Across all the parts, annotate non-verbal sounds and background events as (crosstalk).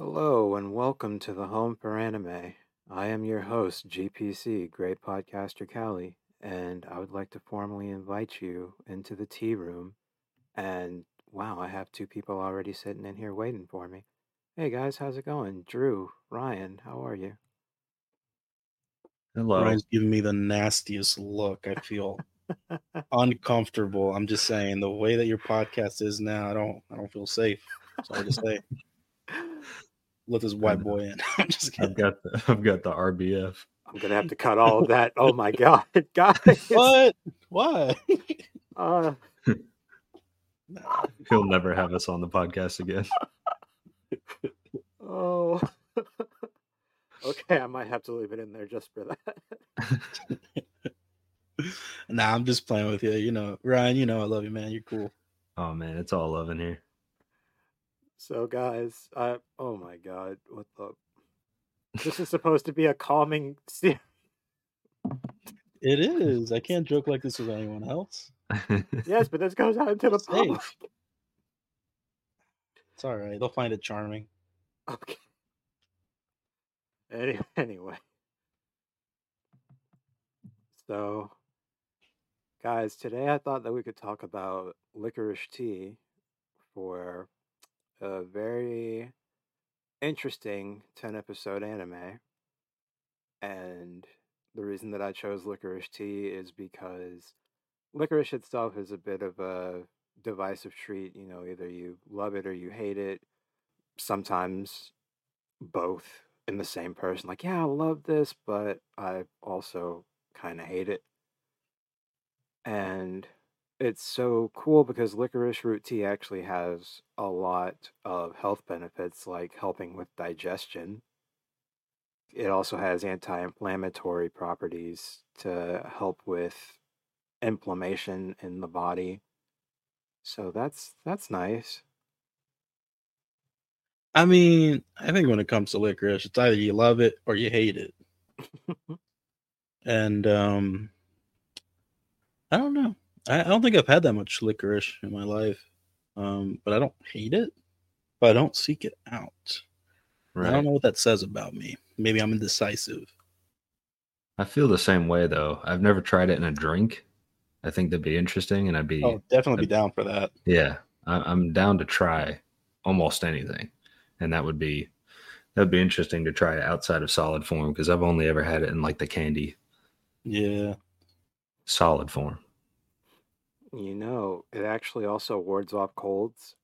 Hello and welcome to the Home for Anime. I am your host, GPC, Great Podcaster Cali, and I would like to formally invite you into the tea room. And wow, I have two people already sitting in here waiting for me. Hey guys, how's it going? Drew, Ryan, how are you? Hello. Ryan's giving me the nastiest look. I feel (laughs) uncomfortable. I'm just saying the way that your podcast is now, I don't I don't feel safe. Sorry to say. Let this white boy in. (laughs) I'm just I've got the, (laughs) I've got the RBF. I'm gonna have to cut all of that. Oh my god, (laughs) guys! What? Why? Uh, He'll never have us on the podcast again. oh. okay, I might have to leave it in there just for that. nah, I'm just playing with you. You know, Ryan, you know I love you, man. You're cool. Oh man, it's all love in here. So, guys, I oh my god, what the? (laughs) This is supposed to be a calming. Se- (laughs) It is. I can't joke like this (laughs) with anyone else. yes, but this goes out into the public. It's all right. They'll find it charming. Okay. Any, anyway. So, guys, today I thought that we could talk about licorice tea for a very interesting 10 episode anime. And the reason that I chose licorice tea is because licorice itself is a bit of a divisive treat. You know, either you love it or you hate it. Sometimes both in the same person. Like, yeah, I love this, but I also kind of hate it. And it's so cool because licorice root tea actually has a lot of health benefits, like helping with digestion. It also has anti inflammatory properties to help with inflammation in the body. So that's that's nice. I mean, I think when it comes to licorice, it's either you love it or you hate it. (laughs) and um I don't know. I, I don't think I've had that much licorice in my life. Um, but I don't hate it, but I don't seek it out. I don't know what that says about me. Maybe I'm indecisive. I feel the same way though. I've never tried it in a drink. I think that'd be interesting, and I'd be Oh, definitely be down for that. yeah. I, I'm down to try almost anything, and that would be that'd be interesting to try outside of solid form because I've only ever had it in like the candy Yeah. solid form. You know, it actually also wards off colds.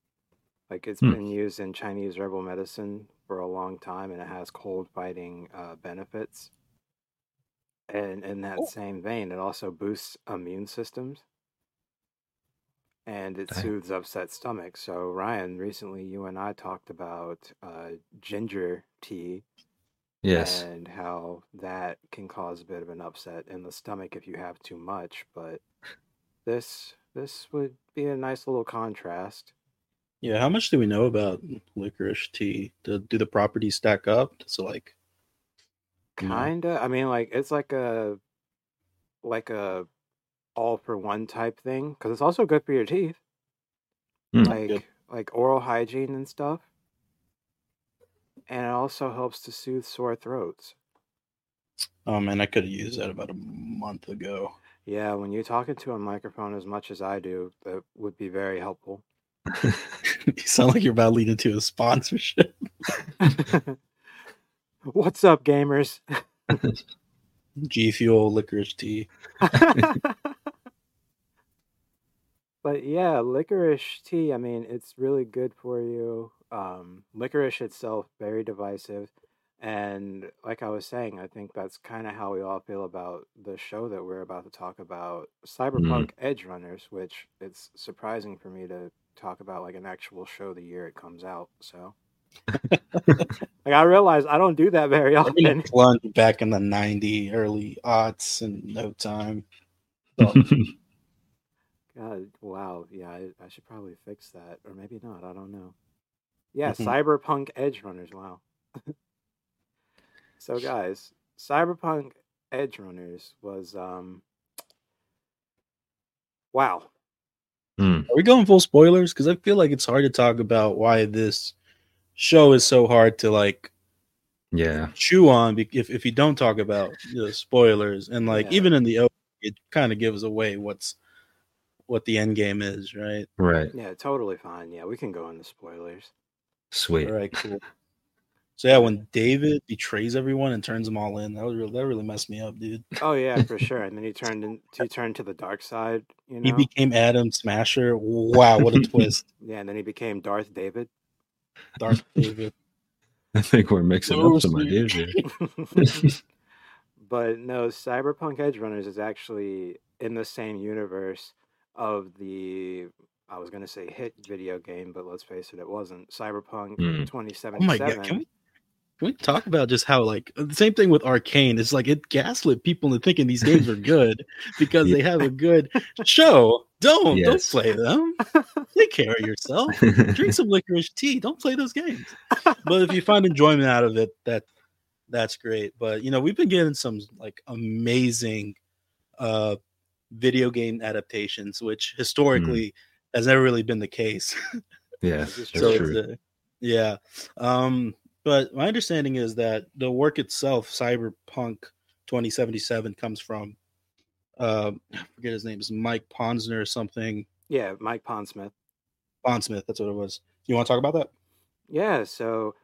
Like it's Hmm. been used in Chinese herbal medicine for a long time and it has cold fighting uh, benefits. And in that Oh. same vein, it also boosts immune systems and it Dang. soothes upset stomachs. So, Ryan, recently you and I talked about uh, ginger tea Yes. and how that can cause a bit of an upset in the stomach if you have too much. But this this would be a nice little contrast. Yeah. How much do we know about licorice tea? Do, do the properties stack up? It like? Kinda. I mean, like it's like a like a all for one type thing because it's also good for your teeth, Hmm. like Good. like oral hygiene and stuff. And it also helps to soothe sore throats. Oh man, I could have used that about a month ago. Yeah, when you're talking to a microphone as much as I do, that would be very helpful. (laughs) you sound like you're about to lead into a sponsorship. (laughs) What's up, gamers? (laughs) G Fuel licorice tea. but yeah, licorice tea, I mean, it's really good for you. Um, licorice itself, very divisive. And like I was saying, I think that's kind of how we all feel about the show that we're about to talk about, Cyberpunk Edgerunners, which it's surprising for me to talk about like an actual show the year it comes out. So, (laughs) like, I realize I don't do that very (laughs) often. plunge back in the 90 early aughts in no time. So, (laughs) God, wow. Yeah, I, I should probably fix that. Or maybe not. I don't know. Yeah, Mhm. Cyberpunk Edgerunners. Wow. So, guys, Cyberpunk Edgerunners was, um, wow. Hmm. Are we going full spoilers? Because I feel like it's hard to talk about why this show is so hard to like Yeah. chew on if if you don't talk about the spoilers and like Yeah. even in the O, it kind of gives away what's what the end game is, right? Right. Yeah, totally fine. Yeah, we can go into spoilers. Sweet. All right, cool. So yeah, when David betrays everyone and turns them all in, that was real, that really messed me up, dude. Oh yeah, for (laughs) sure. And then he turned in, he turned to the dark side. You know? He became Adam Smasher. Wow, what a twist! (laughs) yeah, and then he became Darth David. Darth David. (laughs) I think we're mixing up some Mostly. ideas here. but no, Cyberpunk Edgerunners is actually in the same universe of the I was gonna say hit video game, but let's face it, it wasn't. Cyberpunk. Hmm. Oh 2077. my god, can we can we talk about just how like the same thing with Arcane? It's like it gaslit people into thinking these games are good (laughs) because they have a good show. Don't Yes. don't play them. Take care of yourself. Drink (laughs) some licorice tea. Don't play those games. But if you find enjoyment out of it, that that's great. But you know, we've been getting some like amazing uh video game adaptations, which historically has never really been the case. yeah. This (laughs) is That's true. so true. a, yeah um but my understanding is that the work itself cyberpunk 2077 comes from uh i forget his name is mike ponsner or something yeah, Mike Pondsmith. Pondsmith, that's what it was you want to talk about that Yeah, so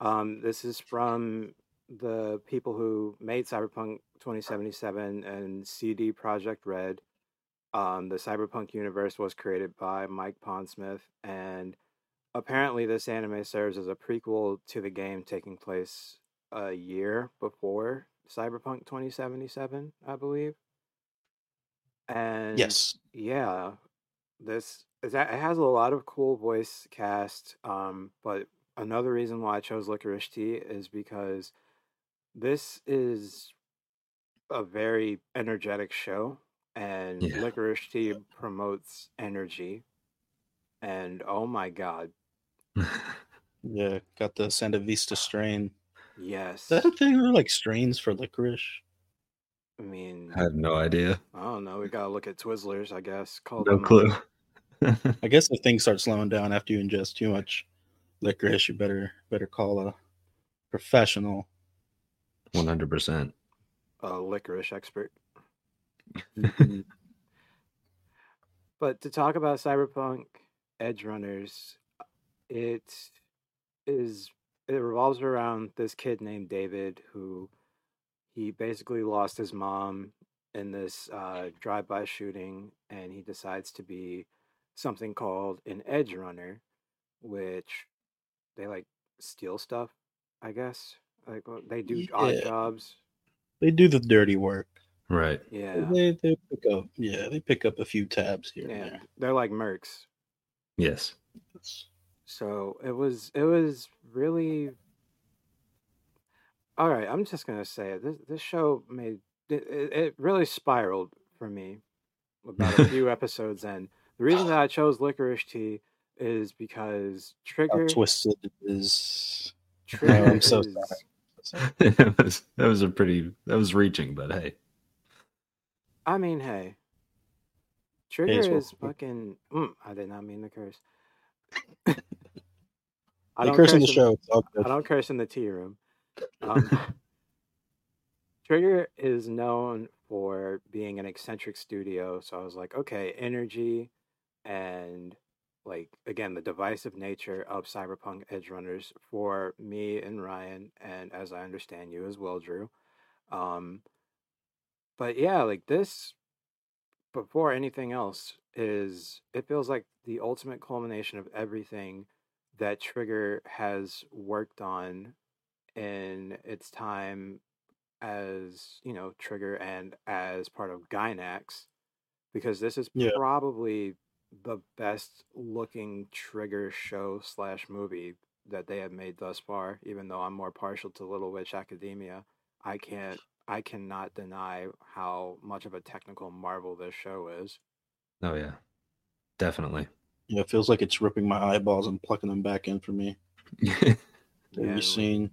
um, this is from the people who made Cyberpunk 2077 and CD Projekt Red. Um, the Cyberpunk universe was created by Mike Pondsmith, and apparently, this anime serves as a prequel to the game taking place a year before Cyberpunk 2077, I believe. And yes yeah, this is that it has a lot of cool voice cast. Um, but another reason why I chose Licorice Tea is because this is a very energetic show, and Yeah. Licorice Tea promotes energy. And oh my god, (laughs) yeah got the Sandevistan strain yes! is that a thing or like strains for licorice I mean, I have no idea. I don't know. We gotta look at Twizzlers, I guess. Call No them- clue. (laughs) i guess if things start slowing down after you ingest too much licorice you better better call a professional One hundred percent. a licorice expert. (laughs) But to talk about Cyberpunk Edgerunners, it is it revolves around this kid named David who he basically lost his mom in this uh, drive-by shooting, and he decides to be something called an edge runner, which they like steal stuff, I guess. Like well, they do odd jobs. they do the dirty work Right. Yeah, They they pick up yeah, they pick up a few tabs here yeah, and they're like mercs. Yes. there. So it was it was really all right. I'm just gonna say it. This this show made it, it, it really spiraled for me about a few (laughs) episodes in. The reason that I chose Licorice Tea is because How Trigger twisted is. Trigger I'm so is sorry. (laughs) that was that was a pretty that was reaching, but hey. I mean, hey, Trigger as well. is fucking. Mm, I did not mean to curse. I don't curse in the show. I don't curse in the tea room. Um, (laughs) Trigger is known for being an eccentric studio, so I was like, okay, energy and like again the divisive nature of Cyberpunk Edgerunners for me and Ryan, and as I understand you as well, Drew. Um, but yeah, like this before anything else is it feels like the ultimate culmination of everything that Trigger has worked on in its time as, you know, Trigger and as part of Gainax because this is Yeah. probably the best looking Trigger show slash movie that they have made thus far, even though I'm more partial to Little Witch Academia. I can't I cannot deny how much of a technical marvel this show is. Oh yeah. Definitely. Yeah, it feels like it's ripping my eyeballs and plucking them back in for me. (laughs) Yeah, Every we- scene.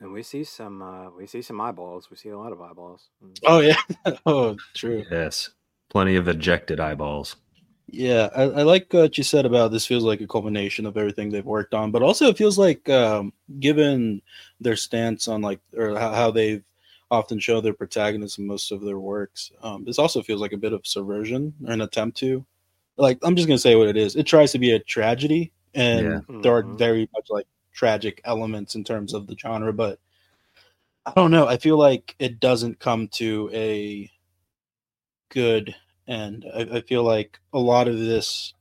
And we see some uh we see some eyeballs. We see a lot of eyeballs. Mm. Oh yeah. (laughs) oh, true. yes. Plenty of ejected eyeballs. Yeah, I, I like what you said about this. Feels like a culmination of everything they've worked on, but also it feels like, um, given their stance on like or how, how they've often show their protagonists in most of their works, um, this also feels like a bit of subversion, or an attempt to. Like, I'm just gonna say what it is. It tries to be a tragedy, and Yeah. there are Mhm. very much like tragic elements in terms of the genre, but I don't know. I feel like it doesn't come to a good end. I, I feel like a lot of this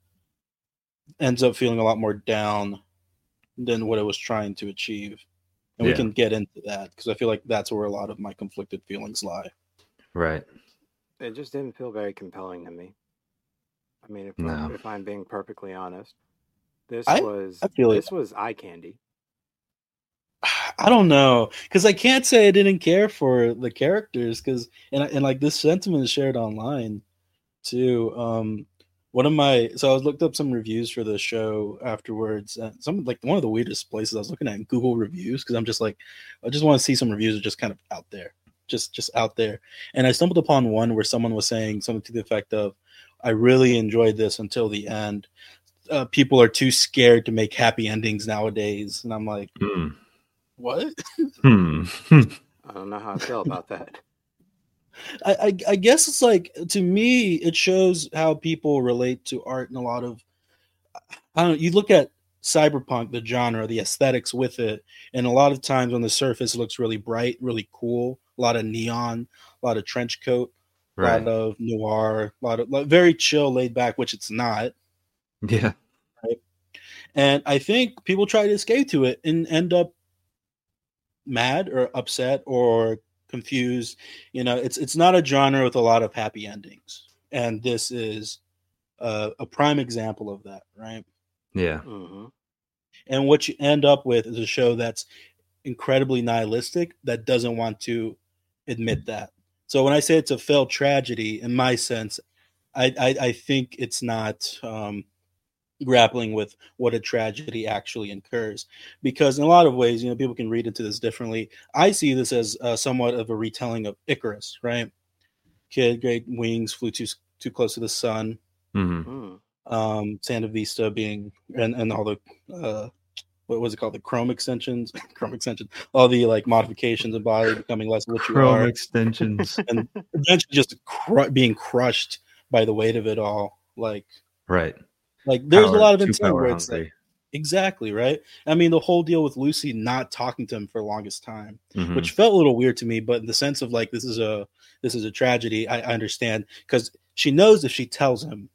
ends up feeling a lot more down than what it was trying to achieve. And we can get into that because I feel like that's where a lot of my conflicted feelings lie. Right. It just didn't feel very compelling to me. I mean, if, No. if I'm being perfectly honest, this I- was I feel this was eye candy. (sighs) I don't know because I can't say I didn't care for the characters because and and like this sentiment is shared online too. Um, one of my so I was looked up some reviews for the show afterwards. And some like one of the weirdest places I was looking at in Google reviews because I'm just like I just want to see some reviews that are just kind of out there, just just out there. And I stumbled upon one where someone was saying something to the effect of, "I really enjoyed this until the end." Uh, people are too scared to make happy endings nowadays, and I'm like, Hmm. what? Hmm. (laughs) I don't know how I feel about that. (laughs) I, I I guess it's like to me it shows how people relate to art in a lot of I don't know, you look at cyberpunk the genre the aesthetics with it and a lot of times on the surface it looks really bright really cool a lot of neon a lot of trench coat a right. lot of noir a lot of like, very chill laid back which it's not Yeah. Right? and I think people try to escape to it and end up mad or upset or confused. You know, it's it's not a genre with a lot of happy endings, and this is uh, a prime example of that, right? Yeah. hmm And what you end up with is a show that's incredibly nihilistic that doesn't want to admit that. So when I say it's a failed tragedy, in my sense, I I, I think it's not um, grappling with what a tragedy actually incurs, because in a lot of ways, you know, people can read into this differently. I see this as uh, somewhat of a retelling of Icarus, right? Kid, great wings, flew too too close to the sun. hmm Mm. Um, Sandevistan being and and all the uh, what was it called? The Chrome extensions, (laughs) Chrome extension, all the like modifications of body becoming less what you Chrome are, extensions. and eventually just cru- being crushed by the weight of it all. Like, right. like there's Power- a lot of too intent where it's like, exactly right. I mean, the whole deal with Lucy not talking to him for the longest time, Mhm. which felt a little weird to me, but in the sense of like this is a this is a tragedy, I, I understand because she knows if she tells him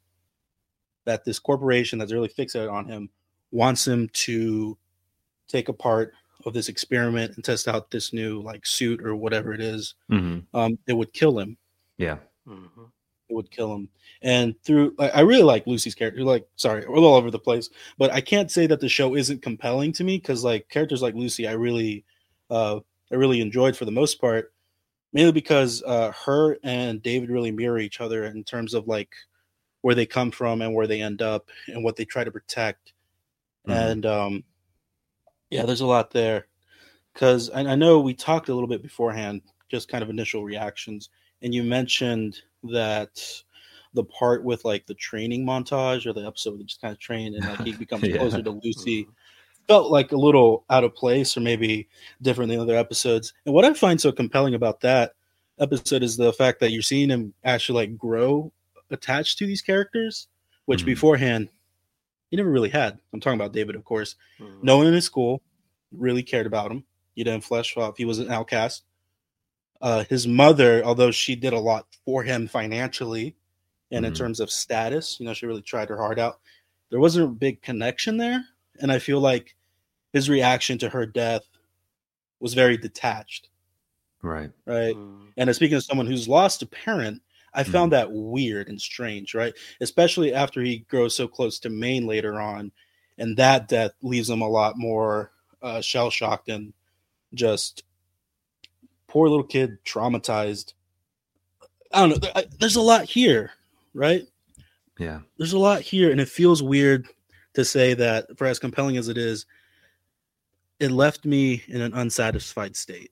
that this corporation that's really fixated on him wants him to take a part of this experiment and test out this new like suit or whatever it is, Mhm. um, it would kill him. Yeah. hmm It would kill him. And through, I I really like Lucy's character. Like, sorry, we're all over the place, but I can't say that the show isn't compelling to me because, like, characters like Lucy, I really, uh, I really enjoyed for the most part, mainly because uh, her and David really mirror each other in terms of like where they come from and where they end up and what they try to protect. Mhm. And um, yeah, there's a lot there because I, I know we talked a little bit beforehand, just kind of initial reactions, and you mentioned that the part with like the training montage or the episode where they just kind of train and like he (laughs) becomes Yeah. closer to Lucy Mhm. felt like a little out of place or maybe different than other episodes. And what I find so compelling about that episode is the fact that you're seeing him actually like grow attached to these characters, which Mhm. beforehand he never really had. I'm talking about David, of course. Mhm. No one in his school really cared about him. You didn't flesh off. He was an outcast. Uh, his mother, although she did a lot for him financially and in Mhm. terms of status, you know, she really tried her heart out. There wasn't a big connection there. And I feel like his reaction to her death was very detached, Right. right? Mhm. And speaking of someone who's lost a parent, I found that weird and strange, right? Especially after he grows so close to Maine later on, and that death leaves him a lot more uh, shell shocked and just poor little kid traumatized. I don't know. There's a lot here, right? Yeah. There's a lot here, and it feels weird to say that for as compelling as it is, it left me in an unsatisfied state.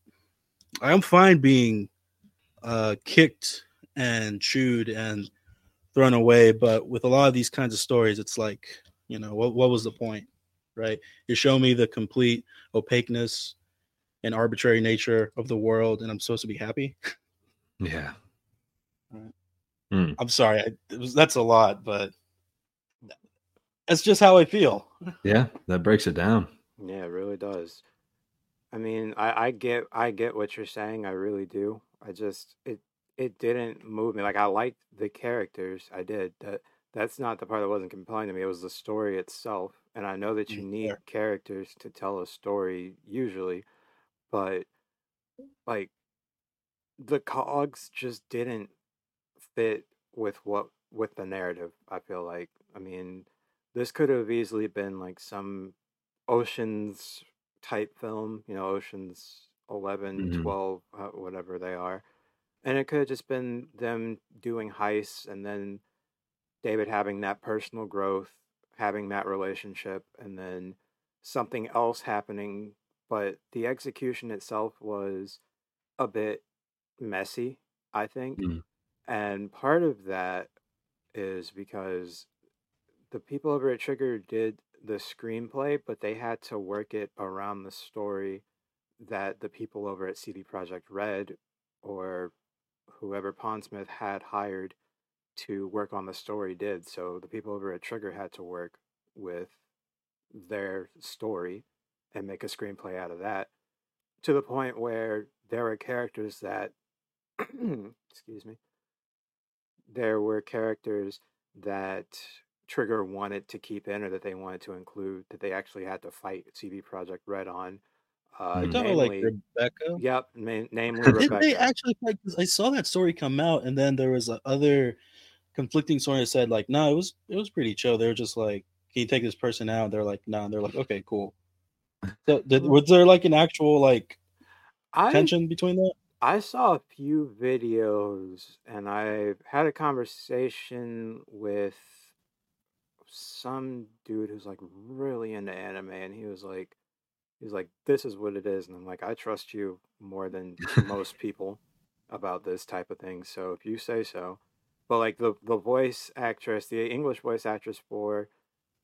I'm fine being uh, kicked and chewed and thrown away. But with a lot of these kinds of stories, it's like, you know, what what was the point, right? You show me the complete opaqueness and arbitrary nature of the world, and I'm supposed to be happy. Yeah. Hmm. I'm sorry, I, was, that's a lot, but that's just how I feel. Yeah, that breaks it down. Yeah, it really does. I mean, I, I get I get what you're saying. I really do. I just it it didn't move me. Like I liked the characters. I did. That that's not the part that wasn't compelling to me. It was the story itself. And I know that you Mm, need fair. characters to tell a story usually, but like the cogs just didn't fit with what with the narrative. I feel like. I mean, this could have easily been like some Oceans type film, you know, Oceans 11, Mhm. 12, uh, whatever they are. And it could have just been them doing heists and then David having that personal growth, having that relationship, and then something else happening. But the execution itself was a bit messy, I think. Mm. And part of that is because the people over at Trigger did the screenplay, but they had to work it around the story that the people over at CD Projekt Red or whoever Pondsmith had hired to work on the story did. So the people over at Trigger had to work with their story and make a screenplay out of that to the point where there were characters that (clears throat) excuse me there were characters that Trigger wanted to keep in or that they wanted to include that they actually had to fight CD Projekt Red on. Uh, You're talking about, like Rebecca. yep, ma- namely Did Rebecca. they actually like? I saw that story come out, and then there was a other conflicting story that said like, no, it was it was pretty chill. They were just like, can you take this person out? They're like, no. They're like, okay, cool. So, did, was there like an actual like I tension between that? I saw a few videos and I had a conversation with some dude who's like really into anime and he was like he's like this is what it is and I'm like I trust you more than (laughs) most people about this type of thing so if you say so but like the the voice actress the English voice actress for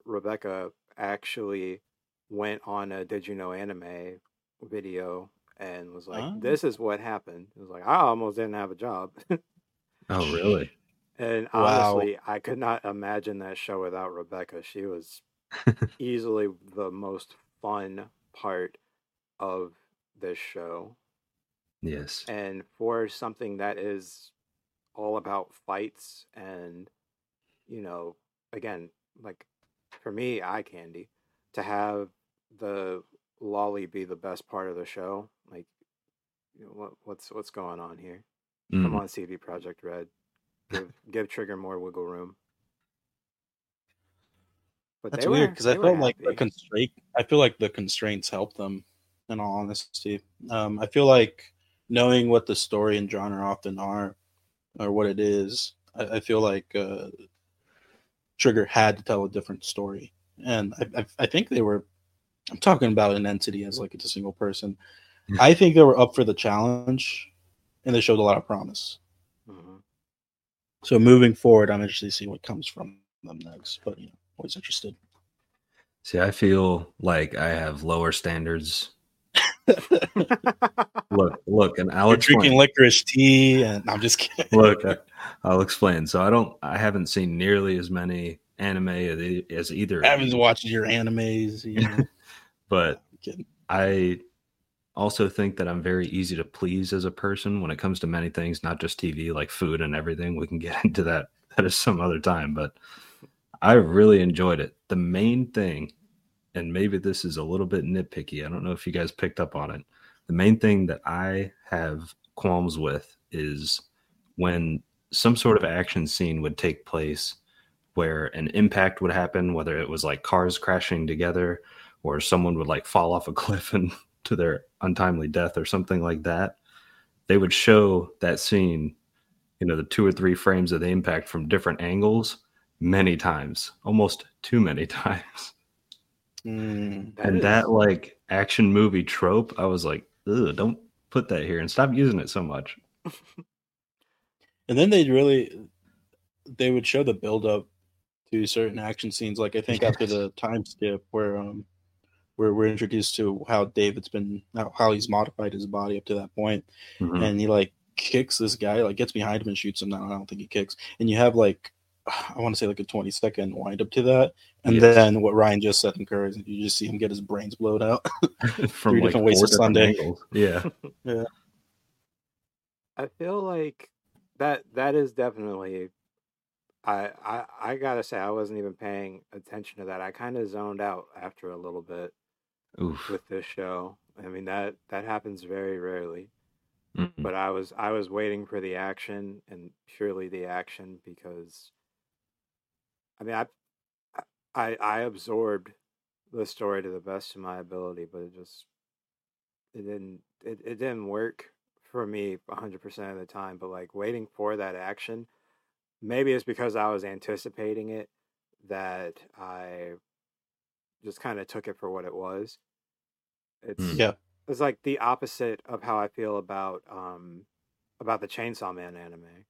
Rebecca actually went on a did you know anime video and was like Oh. this is what happened it was like I almost didn't have a job Oh, really? (laughs) And Wow. honestly, I could not imagine that show without Rebecca. She was (laughs) easily the most fun part of this show. Yes. And for something that is all about fights and, you know, again, like for me, eye candy, to have the lolly be the best part of the show, like, you know, what, what's what's going on here? Come Mm. on, CD Projekt Red. Give give Trigger more wiggle room. But That's they weird because I they felt like the constraint. I feel like the constraints helped them. In all honesty, um, I feel like knowing what the story and genre often are, or what it is, I, I feel like uh, Trigger had to tell a different story, and I, I, I think they were. I'm talking about an entity as like it's a single person. I think they were up for the challenge, and they showed a lot of promise. Mhm. So moving forward, I'm interested to see what comes from them next. But you know, always interested. See, I feel like I have lower standards. (laughs) Look, look, and I'll You're explain. drinking licorice tea, and I'm just kidding. Look, I- I'll explain. So I don't, I haven't seen nearly as many anime as as either. of Evans you, watches your animes. You know, (laughs) but. I also think that I'm very easy to please as a person when it comes to many things, not just TV, like food and everything. We can get (laughs) into that that is some other time, but I really enjoyed it. The main thing, and maybe this is a little bit nitpicky, I don't know if you guys picked up on it. The main thing that I have qualms with is when some sort of action scene would take place where an impact would happen, whether it was like cars crashing together or someone would like fall off a (laughs) cliff and to their untimely death or something like that. They would show that scene, you know, the two or three frames of the impact from different angles many times, almost too many (laughs) times. Mm, That and is- that like action movie trope, I was like, don't put that here and stop using it so much. (laughs) and then they'd really, they would show the build up to certain action scenes. Like I think after the time skip where um where we're introduced to how David's been how how he's modified his body up to that point, Mhm. and he like kicks this guy, like gets behind him and shoots him. No, I don't think he kicks. And you have like I want to say like a twenty second wind up to that, and Yes. then what Ryan just said encouraged, you just see him get his brains blown out. (laughs) from three like different ways four of Sunday. angles. (laughs) Yeah. I feel like that that is definitely I I I gotta say I wasn't even paying attention to that. I kind of zoned out after a little bit Oof. with this show. I mean that that happens very rarely. Mhm. But I was I was waiting for the action and purely the action because I mean I I I absorbed the story to the best of my ability, but it just it didn't it, it didn't work for me 100% of the time, but like waiting for that action maybe it's because I was anticipating it that I just kind of took it for what it was. It's Mm. Yeah. it's like the opposite of how I feel about um about the Chainsaw Man anime,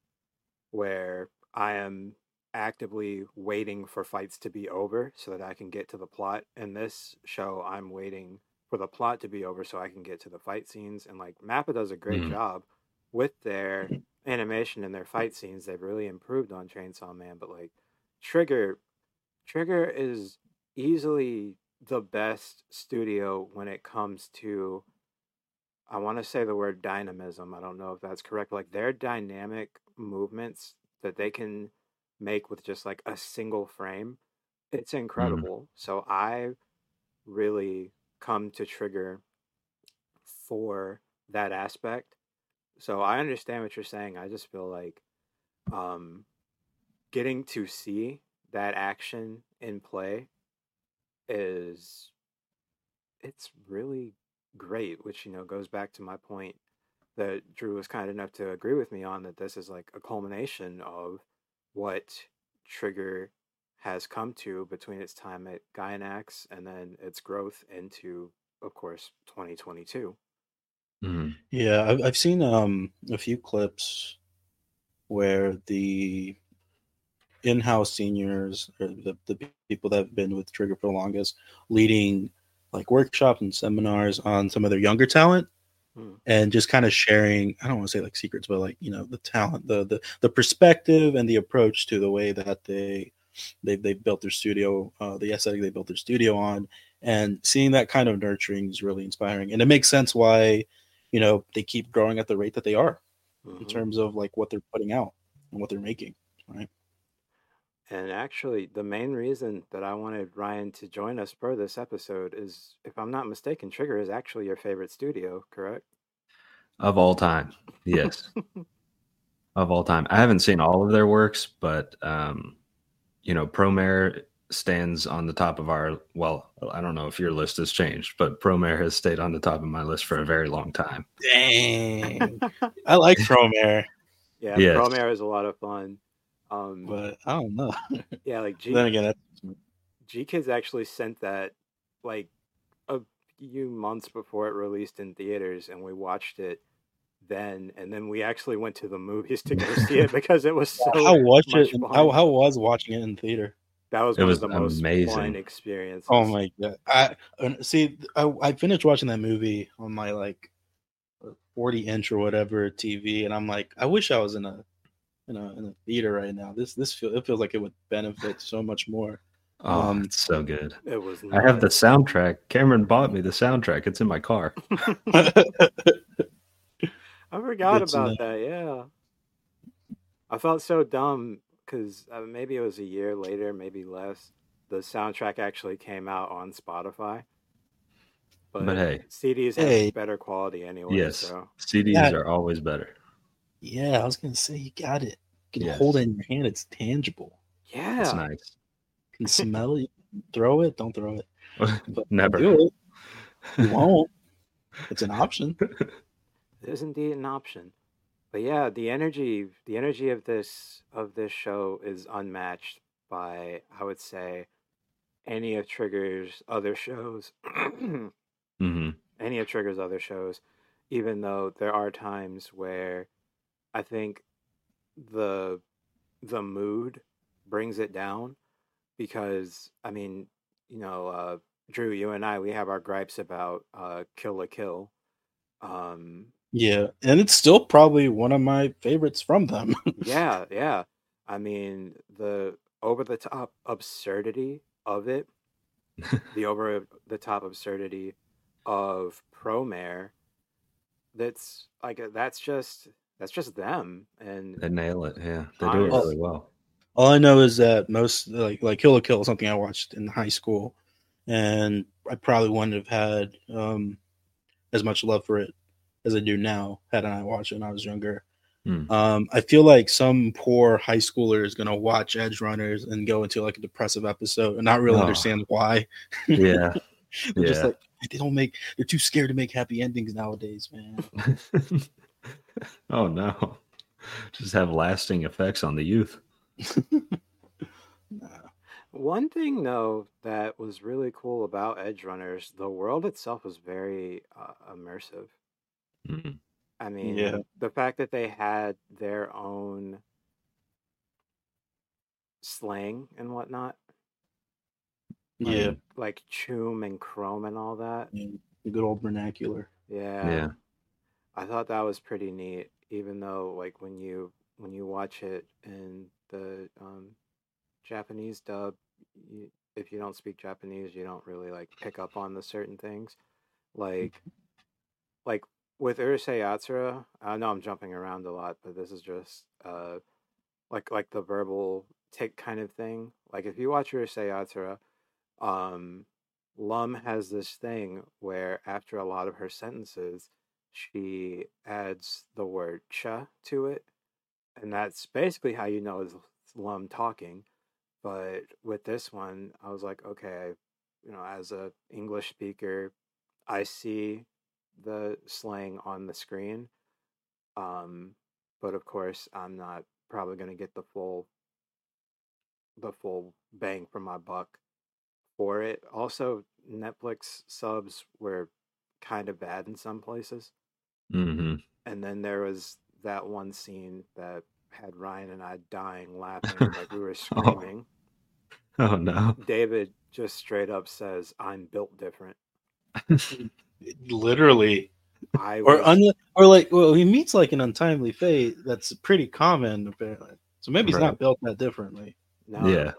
where I am actively waiting for fights to be over so that I can get to the plot. In this show, I'm waiting for the plot to be over so I can get to the fight scenes. And like Mappa does a great Mhm. job with their animation and their fight scenes. They've really improved on Chainsaw Man, but like Trigger, Trigger is easily the best studio when it comes to I want to say the word dynamism. I don't know if that's correct. Like their dynamic movements that they can make with just like a single frame, it's incredible. So I really come to Trigger for that aspect. So I understand what you're saying. I just feel like um getting to see that action in play is it's really great, which you know goes back to my point that Drew was kind enough to agree with me on that this is like a culmination of what Trigger has come to between its time at Gainax and then its growth into, of course, 2022. Mhm. Yeah, I've, I've seen um a few clips where the in-house seniors or the, the people that have been with Trigger for the longest leading like workshops and seminars on some of their younger talent Hmm. and just kind of sharing I don't want to say like secrets but like you know the talent the the, the perspective and the approach to the way that they they they built their studio uh, the aesthetic they built their studio on and seeing that kind of nurturing is really inspiring and it makes sense why you know they keep growing at the rate that they are in Mhm. terms of like what they're putting out and what they're making right And actually, the main reason that I wanted Ryan to join us for this episode is, if I'm not mistaken, Trigger is actually your favorite studio, correct? Of all time. Yes. (laughs) of all time. I haven't seen all of their works, but um, you know, Promare stands on the top of our well, I don't know if your list has changed, but Promare has stayed on the top of my list for a very long time. dang (laughs) i like Promare, Yeah, Yes. Promare is a lot of fun. Um, but i don't know (laughs) yeah, like G then again that's GKIDS actually sent that like a few months before it released in theaters, and we watched it then, and then we actually went to the movies to go see it (laughs) because it was so. how was much it fun. how, how was watching it in theater that was It one was of the most amazing. fun experiences. Oh my god! I see. I, I finished watching that movie on my like forty inch or whatever TV, and I'm like, I wish I was in a in a in a theater right now. This this feel it feels like it would benefit so much more. (sighs) Oh, Um, it's so good. It was. I have the soundtrack. Cameron bought me the soundtrack. It's in my car. (laughs) (laughs) I forgot Good to about know. that. Yeah, I felt so dumb because uh, maybe it was a year later, maybe less. The soundtrack actually came out on Spotify, but, But hey. CDs have Hey. better quality anyway. Yes. So CDs Yeah. are always better. Yeah, I was gonna say you got it. You can Yes. hold it in your hand. It's tangible. yeah, It's nice. You can smell it. Throw it. Don't throw it. (laughs) But Never. Do it. You won't. It's an option. (laughs) it is indeed an option. But yeah, the energy, the energy of this of this show is unmatched by, I would say, any of Trigger's other shows. hmm (clears throat) any of Trigger's other shows, even though there are times where I think the the mood brings it down because I mean, you know, uh, Drew, you and I, we have our gripes about uh, Kill la Kill. Um, Yeah, and it's still probably one of my favorites from them. yeah, (laughs) yeah. I mean, the over the top absurdity of it, (laughs) the over the top absurdity of Promare. That's like that's just that's just them, and They nail it. Yeah, they do it really well. All I know is that most like like Kill la Kill is something I watched in high school, and I probably wouldn't have had um, as much love for it as I do now had I watched it when I was younger. Hmm. Um, I feel like some poor high schooler is gonna watch Edgerunners and go into like a depressive episode and not really Oh. understand why. Yeah, (laughs) They're just like they don't make. They're too scared to make happy endings nowadays, man. (laughs) (laughs) oh no, just have lasting effects on the youth. (laughs) Nah. One thing though that was really cool about Edgerunners, the world itself was very uh, immersive. Mm. I mean, Yeah. the fact that they had their own slang and whatnot, Yeah, like chum and chrome and all that. and the good old vernacular. Yeah. Yeah. I thought that was pretty neat, even though like when you when you watch it in the um, Japanese dub, you, if you don't speak Japanese, you don't really like pick up on the certain things. Like like with Urusei Yatsura, I know I'm jumping around a lot, but this is just uh like like the verbal tick kind of thing. Like if you watch Urusei Yatsura, um Lum has this thing where after a lot of her sentences, she adds the word cha to it. And that's basically how you know it's Lum talking. But with this one, I was like, okay, you know, as a English speaker, I see the slang on the screen. Um, but of course, I'm not probably going to get the full the full bang for my buck for it. Also, Netflix subs were kind of bad in some places. Hmm And then there was that one scene that had Ryan and I dying laughing like we were (laughs) Oh. screaming. Oh no. David just straight up says, "I'm built different." (laughs) Literally, I or was, un- or like well, he meets like an untimely fate. That's pretty common apparently. So maybe he's Right. not built that differently. no, Yeah.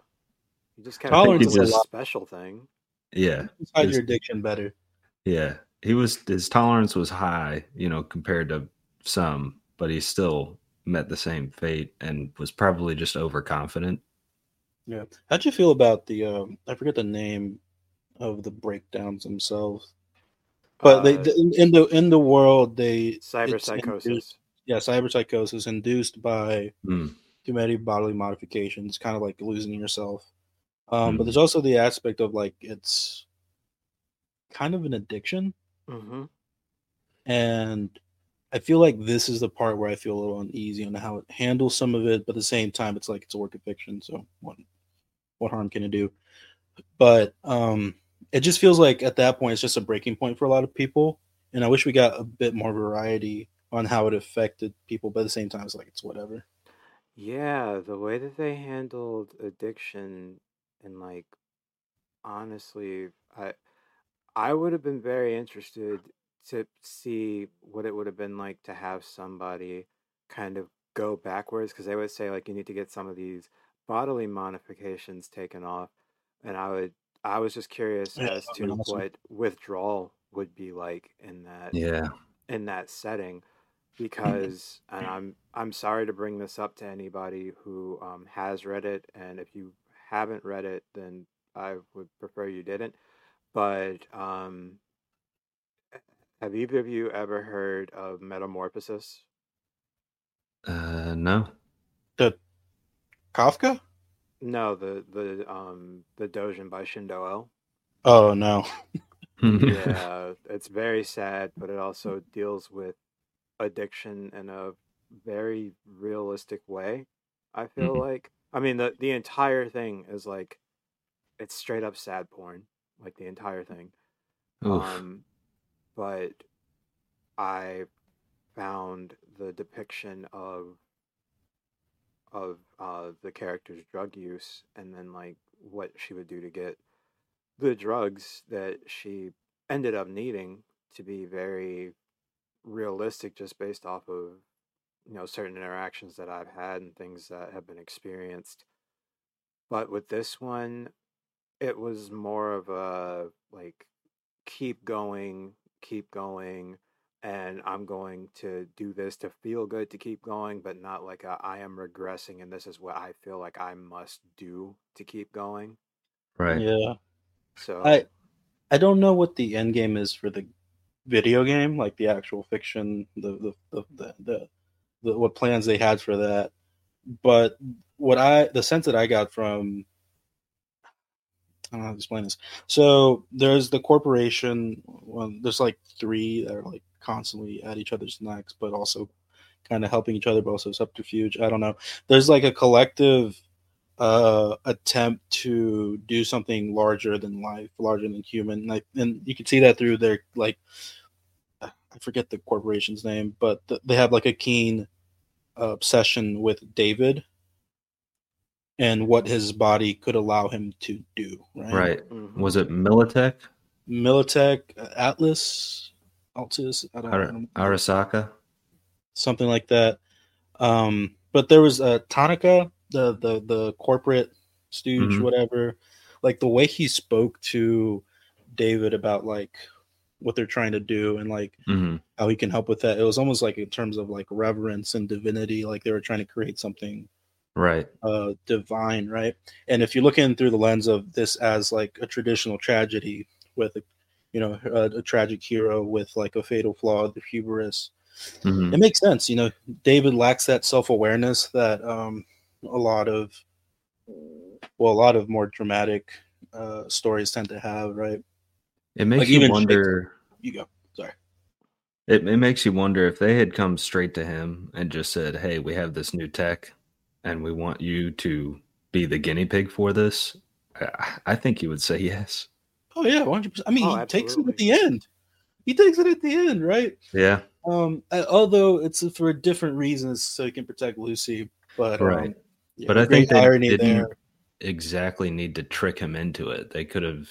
You just kind of Tolerance of is a a special thing. Yeah. Just hide your addiction better. Yeah. He was his tolerance was high, you know, compared to some, but he still met the same fate and was probably just overconfident. Yeah. How'd you feel about the? Um, I forget the name of the breakdowns themselves, but they, Uh, the- in, in the in the world they cyber cyberpsychosis. induced- yeah, cyberpsychosis induced by Mm. too many bodily modifications, kind of like losing yourself. Um, But Mhm. there's also the aspect of like it's kind of an addiction, hmm and I feel like this is the part where I feel a little uneasy on how it handles some of it, but at the same time, it's like it's a work of fiction, so what what harm can it do? But um, it just feels like at that point it's just a breaking point for a lot of people, and I wish we got a bit more variety on how it affected people. But at the same time, it's like it's whatever. Yeah, the way that they handled addiction and like honestly, I I would have been very interested to see what it would have been like to have somebody kind of go backwards because they would say like you need to get some of these bodily modifications taken off and I would I was just curious Yeah, as to awesome. what withdrawal would be like in that Yeah. in that setting because and I'm I'm sorry to bring this up to anybody who um, has read it and if you haven't read it then I would prefer you didn't but um, have either of you ever heard of metamorphosis Uh no. The Kafka? no the the um the Dojin by ShindoL Oh no. (laughs) yeah it's very sad but it also deals with addiction in a very realistic way i feel Mhm. like i mean the the entire thing is like it's straight up sad porn like the entire thing Oof. um but i found the depiction of of uh, the character's drug use and then like what she would do to get the drugs that she ended up needing to be very realistic just based off of you know certain interactions that I've had and things that have been experienced. But with this one, it was more of a like keep going, keep going, and I'm going to do this to feel good to keep going, but not like a, I am regressing and this is what I feel like I must do to keep going. Right. Yeah. So I I don't know what the end game is for the video game, like the actual fiction, the the the the, the, the what plans they had for that. But what I the sense that I got from I don't know how to explain this. So there's the corporation. Well, there's like three that are like constantly at each other's necks, but also kind of helping each other, but also subterfuge. I don't know. There's like a collective uh, attempt to do something larger than life, larger than human. And, I, and you can see that through their like, I forget the corporation's name, but th- they have like a keen uh, obsession with David and what his body could allow him to do. Right. Right. mhm. Was it Militech? Militech, uh, Atlas, Altus, I don't, I Ar- don't Arasaka? something like that. Um, but there was uh, Tanaka, the the the corporate stooge, Mhm. whatever. Like the way he spoke to David about like what they're trying to do and like hmm how he can help with that. It was almost like in terms of like reverence and divinity, like they were trying to create something Right. uh divine, right? And if you look in through the lens of this as like a traditional tragedy with a you know a, a tragic hero with like a fatal flaw, the hubris, hmm it makes sense. You know, David lacks that self awareness that um, a lot of, well, a lot of more dramatic uh, stories tend to have, right? It makes Like you wonder. You go. Sorry. It, it makes you wonder if they had come straight to him and just said, "Hey, we have this new tech, and we want you to be the guinea pig for this." I, I think he would say yes. Oh yeah, one hundred percent. I mean, Oh, he takes it at the end. He takes it at the end, right? Yeah. Um, although it's for different reasons, so he can protect Lucy. But um, Right. yeah, But I think they irony didn't- there. Exactly. Need to trick him into it. They could have.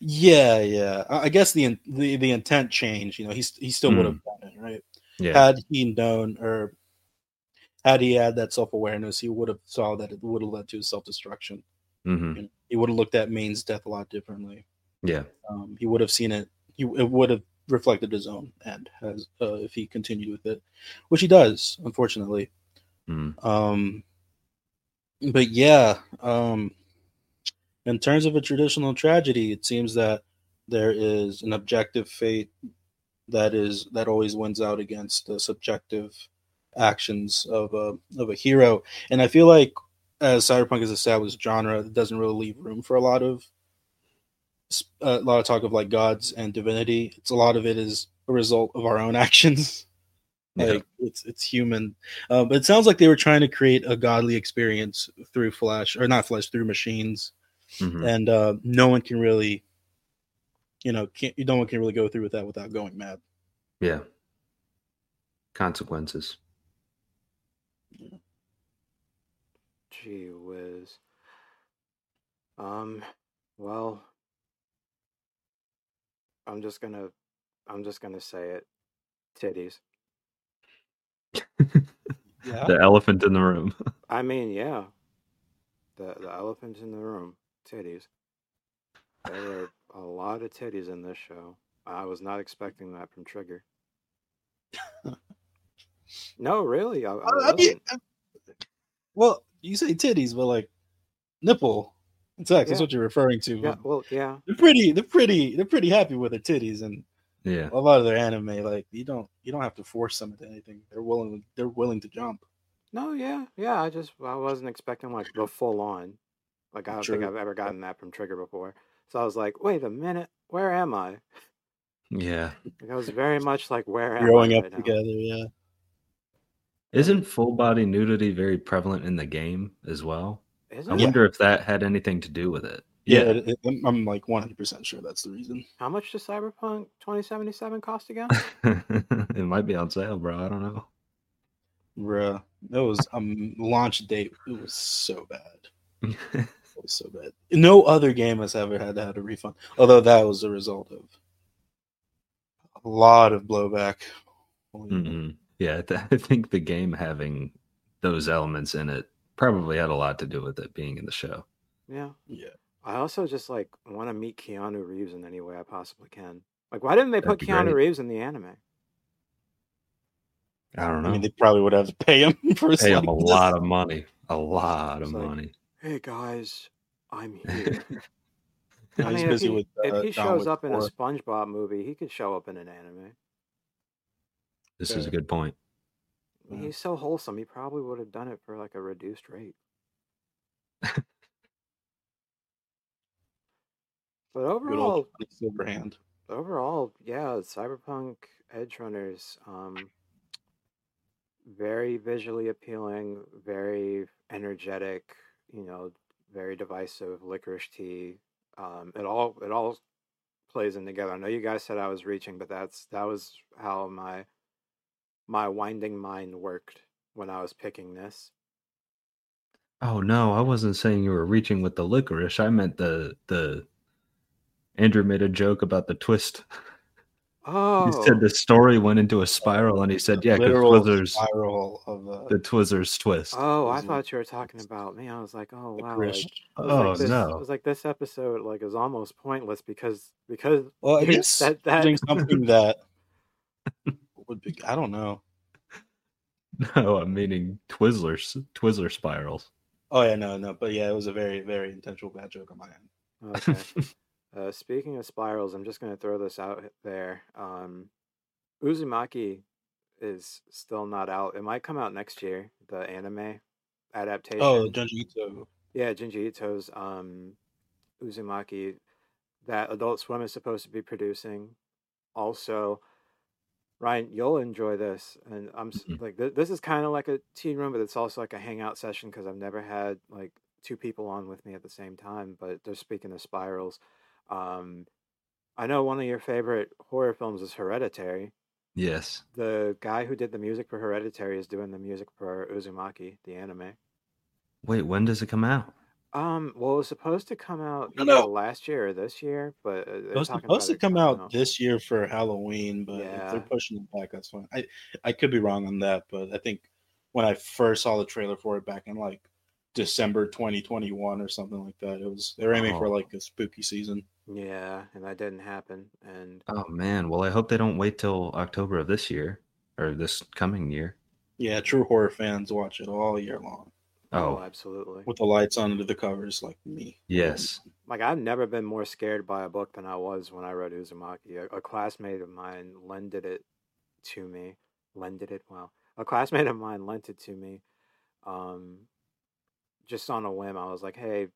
Yeah, yeah. I I guess the the the intent changed. You know, he's he still would have done it, right? Yeah. had he known or had he had that self-awareness he would have saw that it would have led to self-destruction hmm You know, he would have looked at Maine's death a lot differently Yeah. um, he would have seen it he it would have reflected his own end as uh, if he continued with it which he does unfortunately Mm. um but yeah um in terms of a traditional tragedy it seems that there is an objective fate that is that always wins out against the subjective actions of a of a hero and i feel like as cyberpunk is established genre it doesn't really leave room for a lot of a lot of talk of like gods and divinity it's a lot of it is a result of our own (laughs) actions Yeah. like it's it's human uh, but it sounds like they were trying to create a godly experience through flesh or not flesh through machines Mhm. and uh, no one can really you know can't no one can really go through with that without going mad Yeah. Consequences. Gee whiz. Um, well, I'm just gonna, I'm just gonna say it. Titties. yeah The elephant in the room. (laughs) I mean, yeah. The the elephant in the room. Titties. There were a lot of titties in this show. I was not expecting that from Trigger. (laughs) No, really, I, I I mean, wasn't. well you say titties but like nipple In sex that's what you're referring to Yeah, well, yeah. they're pretty they're pretty they're pretty happy with their titties and yeah. a lot of their anime like you don't you don't have to force them into anything they're willing they're willing to jump No, yeah, yeah. I just I wasn't expecting like the full on. Like I don't think I've ever gotten that from Trigger before. So I was like, wait a minute, where am I? Yeah. Like, I was very much like, where am growing I up right now? together yeah Isn't full body nudity very prevalent in the game as well? Is I it? Yeah. wonder if that had anything to do with it. yeah, it- it- I'm- i'm like 100% sure that's the reason How much does Cyberpunk 2077 cost again? (laughs) it might be on sale, bro. I don't know. Bruh, that was a um, launch date. It was so bad. (laughs) It was so bad. No other game has ever had to have a refund. Although that was a result of a lot of blowback. Mhm. Yeah, I th- (laughs) I think the game having those elements in it probably had a lot to do with it being in the show. Yeah. Yeah. I also just like want to meet Keanu Reeves in any way I possibly can. Like, why didn't they That'd put Keanu great. Reeves in the anime? I don't know. I mean, they probably would have to pay him (laughs) for Pay him a lot of money. A lot of like- money. Hey guys, I'm (laughs) here. No, I he's mean, if busy he, with, if uh, he shows Wick up in a SpongeBob movie, he could show up in an anime. This is a good point. Yeah. He's so wholesome. He probably would have done it for like a reduced rate. (laughs) but Good overall, old Johnny Silverhand. overall, yeah, Cyberpunk Edgerunners, um, very visually appealing, very energetic, you know, very divisive. Licorice tea, um, it all it all plays in together. I know you guys said I was reaching, but that's that was how my my winding mind worked when I was picking this. Oh no, I wasn't saying you were reaching with the licorice. I meant the the Andrew made a joke about the twist. Oh, (laughs) He said the story went into a spiral, and he said, "Yeah, because Literal Twizzlers, spiral of uh, the Twizzlers twist." oh, I thought you were talking about me. I was like, oh wow, like, licorice. it oh like this, no, It was like this episode like is almost pointless because because Well, I guess (laughs) that- that- doing something (laughs) that would be. I don't know. (laughs) no, I'm meaning Twizzlers, Twizzler spirals. Oh yeah, no, no, but yeah, it was a very, very intentional bad joke on my end. okay. (laughs) uh, speaking of spirals, I'm just gonna throw this out there. Um, Uzumaki is still not out. It might come out next year. The anime adaptation. Oh, Junji Ito. Yeah, Junji Ito's um, Uzumaki that Adult Swim is supposed to be producing. Also, Ryan, you'll enjoy this, and I'm s Mhm. like th- this is kind of like a teen room, but it's also like a hangout session because I've never had like two people on with me at the same time. But they're speaking of spirals. Um, I know one of your favorite horror films is Hereditary. Yes. The guy who did the music for Hereditary is doing the music for Uzumaki, the anime. Wait, when does it come out? Um, well, it was supposed to come out No, either no. last year or this year, but uh, It was supposed to come coming out this year for Halloween, but if Yeah. they're pushing it back, that's fine. I I could be wrong on that, but I think when I first saw the trailer for it back in like December 2021 or something like that, it was they're aiming for Oh. like a spooky season. Yeah, and that didn't happen. And Oh man, well I hope they don't wait till October of this year or this coming year. Yeah, true horror fans watch it all year long oh, Oh, absolutely. with the lights on under the covers, like me. yes. Like I've never been more scared by a book than I was when I read Uzumaki. A, a classmate of mine lended it to me. Lended it? Well, a classmate of mine lent it to me. Um, just on a whim, I was like, "Hey,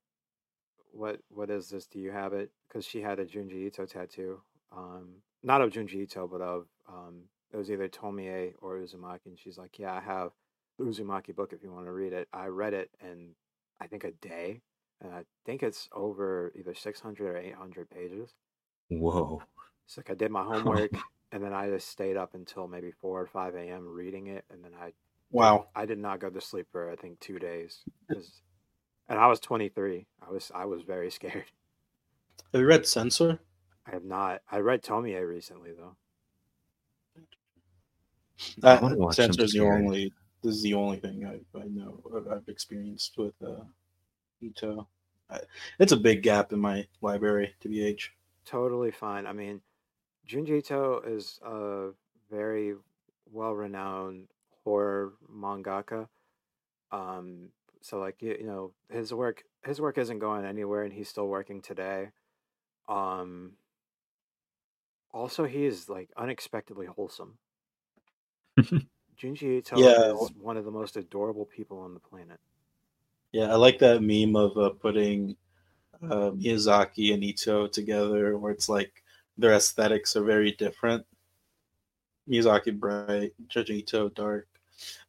what what is this? Do you have it?" Because she had a Junji Ito tattoo. Um, not of Junji Ito, but of um, it was either Tomie or Uzumaki. And she's like, "Yeah, I have the Uzumaki book if you want to read it." I read it in I think a day, and I think it's over either six hundred or eight hundred pages. Whoa. It's like I did my (laughs) oh. homework, and then I just stayed up until maybe four or five a.m. reading it, and then I Wow. I did not go to sleep for I think two days, and I was twenty three. I was I was very (laughs) scared. Have you read Sensor? I have not. I read Tomie recently though. That wanna watch some Sensor is the only. This is the only thing I, I know I've experienced with uh, Ito. I, it's a big gap in my library, to be H. Totally fine. I mean, Junji Ito is a very well-renowned horror mangaka. Um, so like you, you know, his work his work isn't going anywhere, and he's still working today. Um, also, he is like unexpectedly wholesome. (laughs) Junji Ito Yeah. is one of the most adorable people on the planet. Yeah, I like that meme of uh, putting uh, Miyazaki and Ito together, where it's like their aesthetics are very different. Miyazaki bright, Junji Ito dark,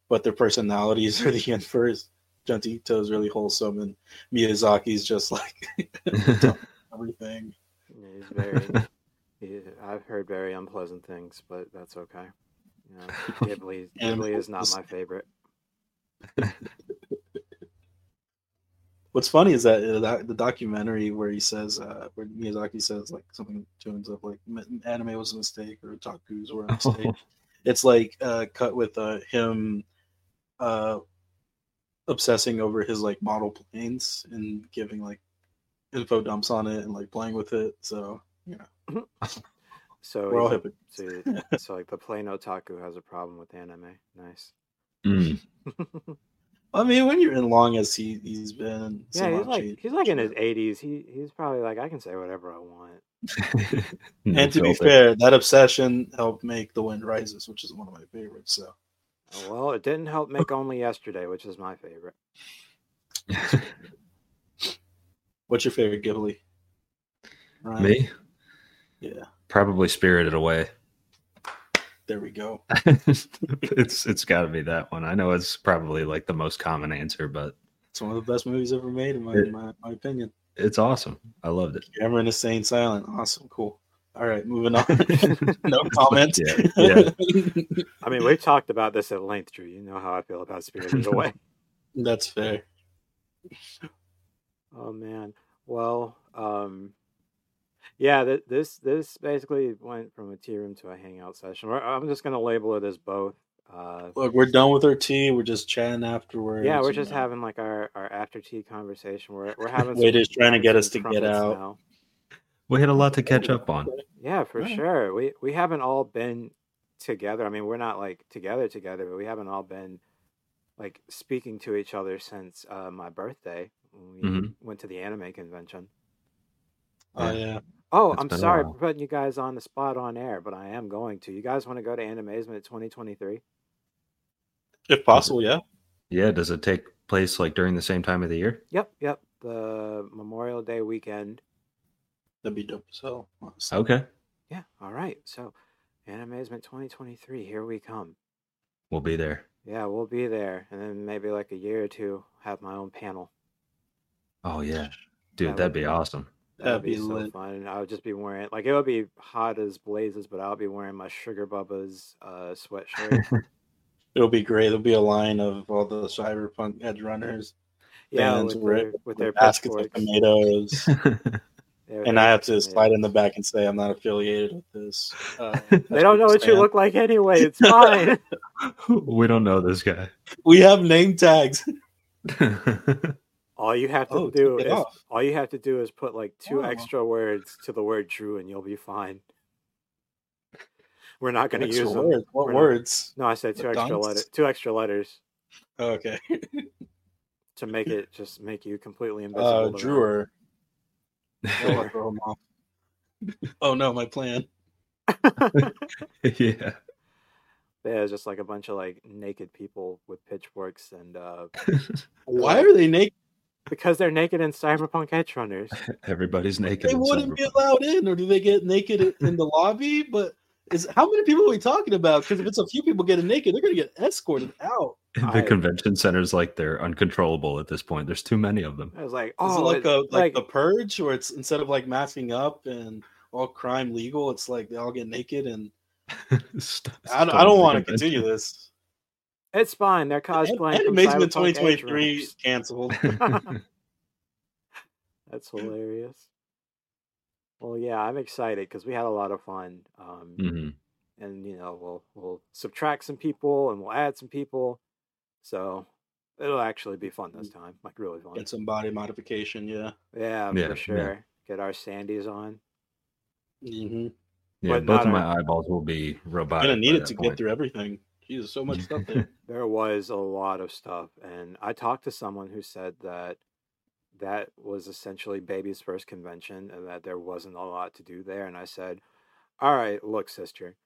but their personalities (laughs) are the inverse. Junji Ito is really wholesome, and Miyazaki's just like (laughs) everything. Yeah, He's very. he, I've heard very unpleasant things, but that's okay. You (laughs) Ghibli, Ghibli is not my favorite. (laughs) What's funny is that uh, the documentary where he says, uh, where Miyazaki says like something tunes of like anime was a mistake or otakus were a (laughs) mistake. It's like uh, cut with uh, him uh, obsessing over his like model planes and giving like info dumps on it and like playing with it. So yeah. So we're all hip. So, (laughs) so like the plain otaku has a problem with anime. Nice. Mm. (laughs) I mean, when you're in long as he he's been, yeah, he's like he's like in his 80s. He he's probably like I can say whatever I want. (laughs) and to be fair, that obsession helped make The Wind Rises, which is one of my favorites. So, oh, well, it didn't help make Only Yesterday, which is my favorite. What's your favorite Ghibli? Ryan? Me? Yeah, probably Spirited Away. There we go. (laughs) it's it's got to be that one. I know it's probably like the most common answer, but it's one of the best movies ever made, in my, it, my, my opinion. It's awesome. I loved it. Cameron is saying silent. Awesome, cool. All right, moving on. (laughs) no comment. Yeah, yeah. I mean, we've talked about this at length, Drew. You know how I feel about Spirited Away. (laughs) That's fair. Oh man. Well, um, yeah, th- this this basically went from a tea room to a hangout session. I'm just gonna label it as both. Uh, Look, we're done with our tea. We're just chatting afterwards. Yeah, we're just know. having like our, our after tea conversation. We're we're (laughs) having. Wait, is trying to get us to get out. Now. We had a lot to catch up on. Yeah, for yeah. sure. We we haven't all been together. I mean, we're not like together together, but we haven't all been like speaking to each other since uh, my birthday when we mm-hmm. went to the anime convention. Oh yeah. Oh, it's I'm sorry for putting you guys on the spot on air, but I am going to. You guys want to go to Animazement 2023? If possible, yeah. Yeah. Does it take place like during the same time of the year? Yep, yep. The Memorial Day weekend. That'd be dope So Okay. Yeah. All right. So, Animazement 2023. Here we come. We'll be there. Yeah, we'll be there, and then maybe like a year or two, have my own panel. Oh yeah, dude, that that'd be, be awesome. That'd, be, be, so lit. fun. I would just be wearing like it would be hot as blazes, but I'll be wearing my Sugar Bubba's uh, sweatshirt. (laughs) It'll be great. There'll be a line of all the Cyberpunk Edgerunners. Yeah, with their, with their baskets of tomatoes. (laughs) and I have to slide in the back and say I'm not affiliated with this. Uh, (laughs) they don't know what you look like anyway. It's fine. we don't know this guy. We have name tags. All you have to oh, do is off. all you have to do is put like two oh. extra words to the word Drew, and you'll be fine. We're not going to use words. them. What We're words? Not... No, I said two extra letters. Two extra letters. Oh, okay. (laughs) to make it just make you completely uh, invisible. Uh, Drewer. (laughs) oh no, my plan. (laughs) yeah. Yeah, it's just like a bunch of like naked people with pitchforks and uh why are they naked? Because they're naked in Cyberpunk Edgerunners. (laughs) Everybody's naked. They wouldn't be allowed in, or do they get naked in the lobby? But is how many people are we talking about? Because if it's a few people getting naked, they're gonna get escorted out. (laughs) The I, convention center's like they're uncontrollable at this point. There's too many of them. I was like, oh, is it oh, like a like, like the purge, where it's instead of like masking up and all crime legal, it's like they all get naked and (laughs) I, don't, I don't want to continue this. It's fine. They're cosplaying. And, Animazement 2023 canceled. (laughs) (laughs) That's hilarious. Well, yeah, I'm excited because we had a lot of fun. Um, mm-hmm. And you know, we'll we'll subtract some people and we'll add some people, so it'll actually be fun this time. Like really fun. Get some body modification, yeah. Yeah, yeah for sure. Yeah. Get our Sandys on. Mm-hmm. Yeah, but both of my eyeballs will be robotic. Gonna need it to point. get through everything. Jesus, so much stuff there. (laughs) there was a lot of stuff, and I talked to someone who said that that was essentially baby's first convention, and that there wasn't a lot to do there. And I said, "All right, look, sister,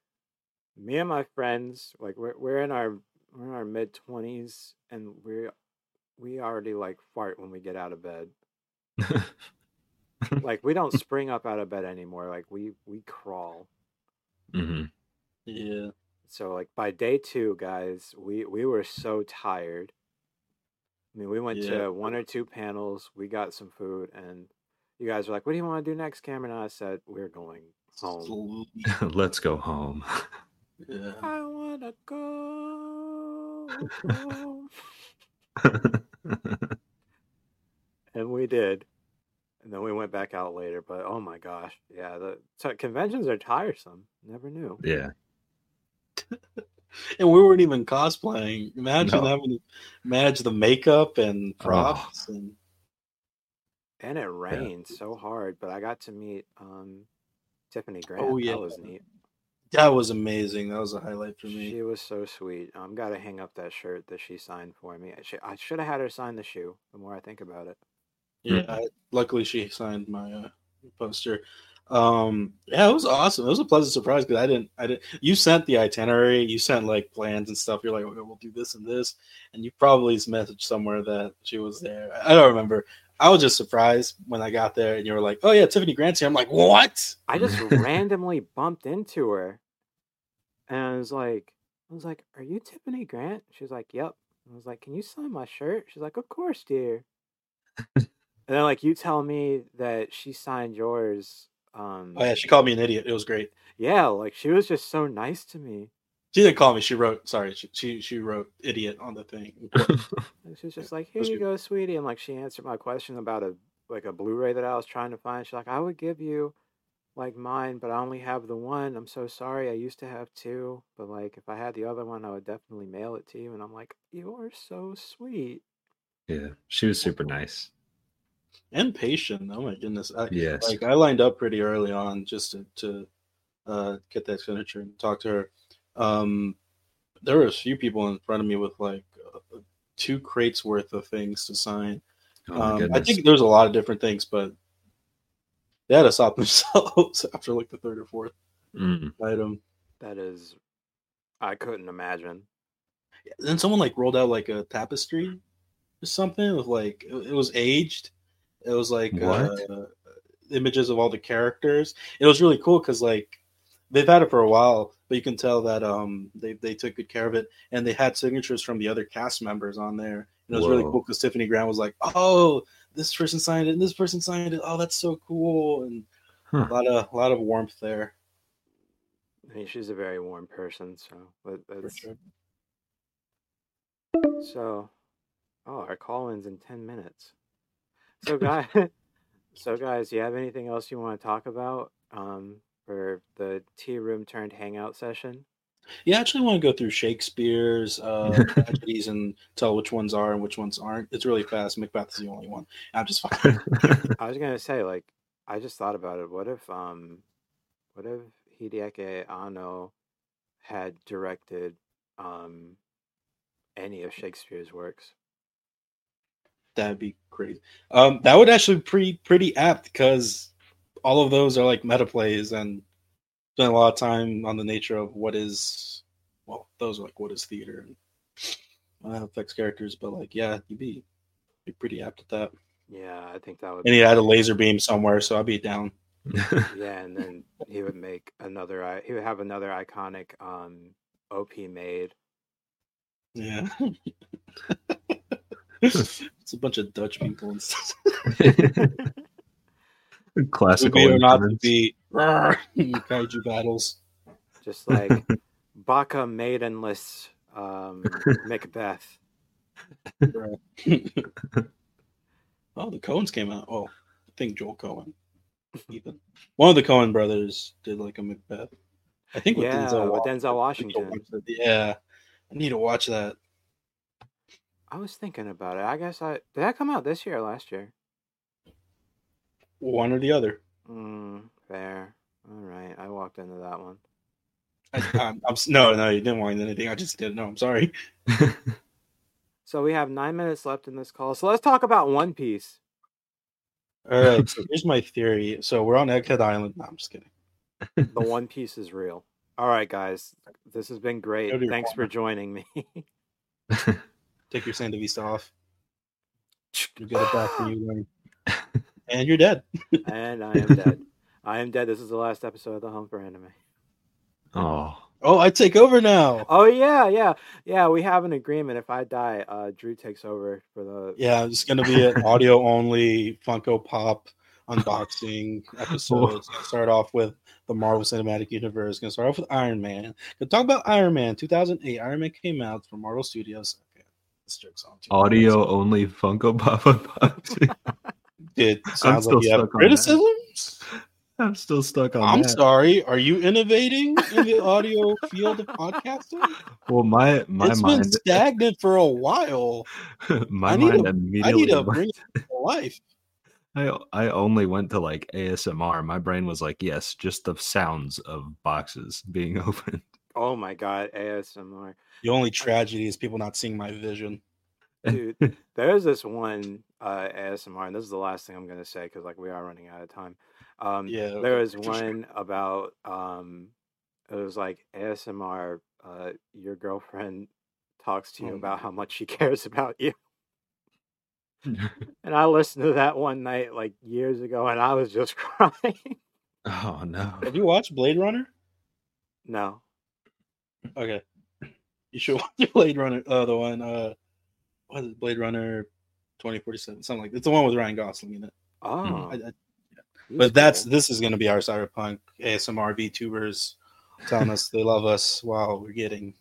me and my friends, like we're we're in our we're in our mid twenties, and we we already like fart when we get out of bed." (laughs) like we don't spring up out of bed anymore. Like we we crawl. Mm-hmm. Yeah. So like by day two, guys, we we were so tired. I mean, we went yeah. to one or two panels. We got some food, and you guys were like, "What do you want to do next, Cameron?" And I said, "We're going home. (laughs) Let's go home." Yeah. I wanna go. (laughs) and we did. And then we went back out later. But oh my gosh, yeah, the so conventions are tiresome. Never knew. yeah. (laughs) and we weren't even cosplaying. Imagine No. having to manage the makeup and props and And it rained so hard, but I got to meet um Tiffany Grant. Oh, yeah. That was neat. that was amazing. That was a highlight for me. She was so sweet. I'm gotta hang up that shirt that she signed for me. I should, I should have had her sign the shoe. The more I think about it, Yeah, I- luckily she signed my uh, poster. Um, yeah, it was awesome. It was a pleasant surprise because I didn't, I didn't. You sent the itinerary, you sent like plans and stuff. You're like, okay, we'll do this and this, and you probably messaged somewhere that she was there. I don't remember. I was just surprised when I got there, and you were like, "Oh yeah, Tiffany Grant's here." I'm like, "What?" I just randomly bumped into her, and I was like, I was like, "Are you Tiffany Grant?" She was like, "Yep." I was like, "Can you sign my shirt?" She's like, "Of course, dear." (laughs) and then like you tell me that she signed yours. Um, Oh yeah, she called me an idiot. It was great. yeah, like she was just so nice to me. She didn't call me. She wrote. Sorry, she she, she wrote idiot on the thing. (laughs) She was just like, "Here you go, sweetie," and like she answered my question about a like a Blu-ray that I was trying to find. She's like, "I would give you like mine, but I only have the one. I'm so sorry. I used to have two, but like if I had the other one, I would definitely mail it to you." And I'm like, "You are so sweet." yeah. She was super nice. And patient. Oh my goodness. I, Yes. like I lined up pretty early on just to, to uh, get that signature and talk to her. Um, there were a few people in front of me with like uh, two crates worth of things to sign. Oh um, I goodness. think there's a lot of different things, but they had to stop (laughs) themselves after like the third or fourth Mm. item. That is, I couldn't imagine. Then someone like rolled out like a tapestry or something with like it it was aged. It was like Uh, images of all the characters. It was really cool because like they've had it for a while, but you can tell that um they they took good care of it, and they had signatures from the other cast members on there. And it was really cool because Tiffany Grant was like, "Oh, this person signed it, and this person signed it. Oh, that's so cool!" And Huh. a lot of a lot of warmth there. I mean, she's a very warm person, so but For that's sure. so. Oh, our call-ins in ten minutes. (laughs) So, guys, so guys, do you have anything else you want to talk about um, for the tea room turned hangout session? Yeah, I actually want to go through Shakespeare's uh, (laughs) tragedies and tell which ones are and which ones aren't. It's really fast. Macbeth is the only one. I'm just (laughs) fucking. I was gonna say, like, I just thought about it. What if, um, what if Hideaki Anno had directed, um, any of Shakespeare's works? That'd be crazy. Um, that would actually be pretty pretty apt because all of those are like meta plays and spend a lot of time on the nature of what is well, those are like what is theater and how that affects characters. But like, yeah, you'd be be pretty apt at that. Yeah, I think that would. And he had a laser beam somewhere, so I'd be down. (laughs) Yeah, and then he would make another. He would have another iconic, um, OP made. Yeah. (laughs) (laughs) it's a bunch of Dutch people and stuff. (laughs) Classical. To be or not to be kaiju battles. just like (laughs) Baka maidenless um, Macbeth. Bro. oh, the Coens came out. Oh, I think Joel Coen. Even one of the Coen brothers did like a Macbeth. I think with Yeah, Denzel with Denzel Washington. Yeah, I need to watch that. I was thinking about it. I guess I did that come out this year or last year? One or the other. Mm, fair. All right, I walked into that one. I, I'm, I'm, no, no, you didn't want anything. I just didn't know. I'm sorry. (laughs) So we have nine minutes left in this call. So let's talk about One Piece. All right. So (laughs) here's my theory. So we're on Egghead Island. No, I'm just kidding. The One Piece is real. All right, guys, this has been great. Go to your Thanks for joining me. (laughs) Take your Sandevistan off. You get it back when you learn. (laughs) And you're dead. (laughs) and I am dead. I am dead. This is the last episode of the Home for Anime. oh, Oh, I take over now. Oh yeah, yeah, yeah. We have an agreement. If I die, uh, Drew takes over for the. Yeah, it's gonna be an (laughs) audio only Funko Pop unboxing episode. It's gonna start off with the Marvel Cinematic Universe. It's gonna start off with Iron Man. Gonna talk about Iron Man 2008. Iron Man came out from Marvel Studios. Okay. This joke's on too. Audio only Funko Pop unboxing. (laughs) It sounds like you have stuck on that. criticisms. I'm still stuck on I'm that. sorry. Are you innovating in the audio field of podcasting? Well, my my It's been (laughs) stagnant for a while. my I need mind to- I need to went- bring it to life. I I only went to like ASMR. My brain was like, yes, just the sounds of boxes being (laughs) opened. Oh my god, ASMR. The only tragedy is people not seeing my vision. Dude, (laughs) there's this one uh, ASMR, and this is the last thing I'm gonna say because like we are running out of time. Um, Yeah, there was for sure. one about um, it was like ASMR. Uh, your girlfriend talks to you Oh about how much she (laughs) cares about you, (laughs) and I listened to that one night like years ago, and I was just crying. oh no. Have you watched Blade Runner? no, Okay. You should (laughs) watch Blade Runner. Uh, the one, uh, what is it? Blade Runner 2047, something like that. It's the one with Ryan Gosling in it. oh, I, I, he's but that's cool. this is going to be our cyberpunk ASMR VTubers telling us they love us while we're getting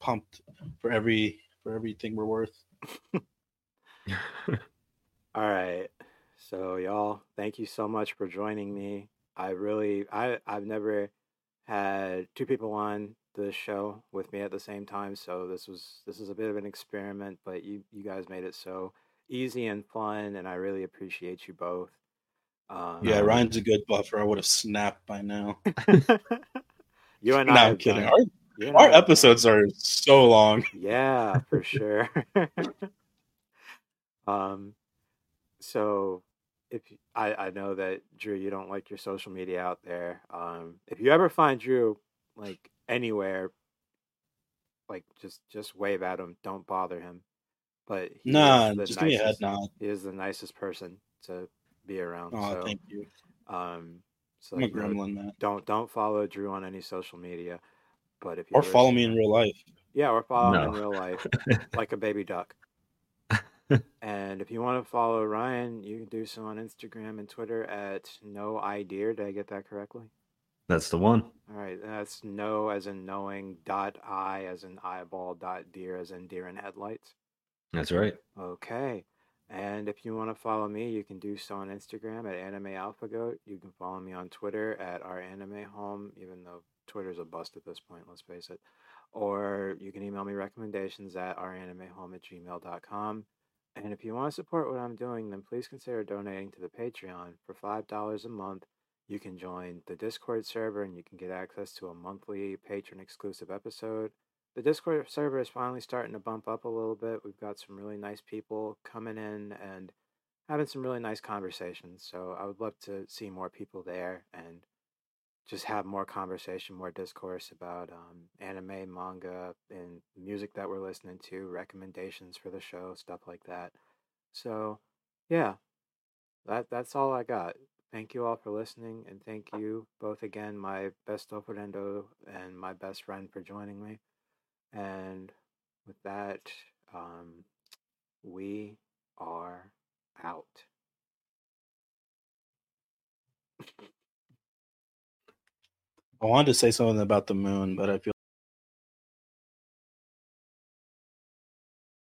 pumped for every for everything we're worth. (laughs) All right. So y'all, thank you so much for joining me. I really I I've never had two people on the show with me at the same time, so this was this is a bit of an experiment, but you you guys made it so easy and fun and I really appreciate you both. Um, Yeah, Ryan's a good buffer. I would have snapped by now. (laughs) you and No, I I'm kidding. Our, you our I have done- episodes are so long. Yeah, for (laughs) sure. (laughs) um, so if I, I know that Drew, you don't like your social media out there. Um, if you ever find Drew like anywhere, like just just wave at him. Don't bother him. But he Nah, is the just give me a head nod. He is the nicest person to be around. Oh, so, thank you. um, so I'm a you know, man. don't don't follow Drew on any social media. But if you Or follow see me in real life. yeah, or follow him in real life (laughs) like a baby duck. (laughs) and if you want to follow Ryan, you can do so on Instagram and Twitter at no idea. Did I get that correctly? That's the one. All right, that's no as in knowing dot I as in eyeball dot deer as in deer in headlights. That's right. Okay. And if you want to follow me, you can do so on Instagram at Anime AlphaGoat. You can follow me on Twitter at our anime home, even though Twitter's a bust at this point, let's face it. Or you can email me recommendations at ouranimehome at gmail.com. And if you want to support what I'm doing, then please consider donating to the Patreon. For $5 a month, you can join the Discord server and you can get access to a monthly patron exclusive episode the Discord server is finally starting to bump up a little bit. We've got some really nice people coming in and having some really nice conversations. So I would love to see more people there and just have more conversation, more discourse about um, anime, manga, and music that we're listening to, recommendations for the show, stuff like that. So, yeah, that that's all I got. Thank you all for listening, and thank you both again, my best Offerendo and my best friend, for joining me. And with that, um, we are out. I wanted to say something about the moon, but I feel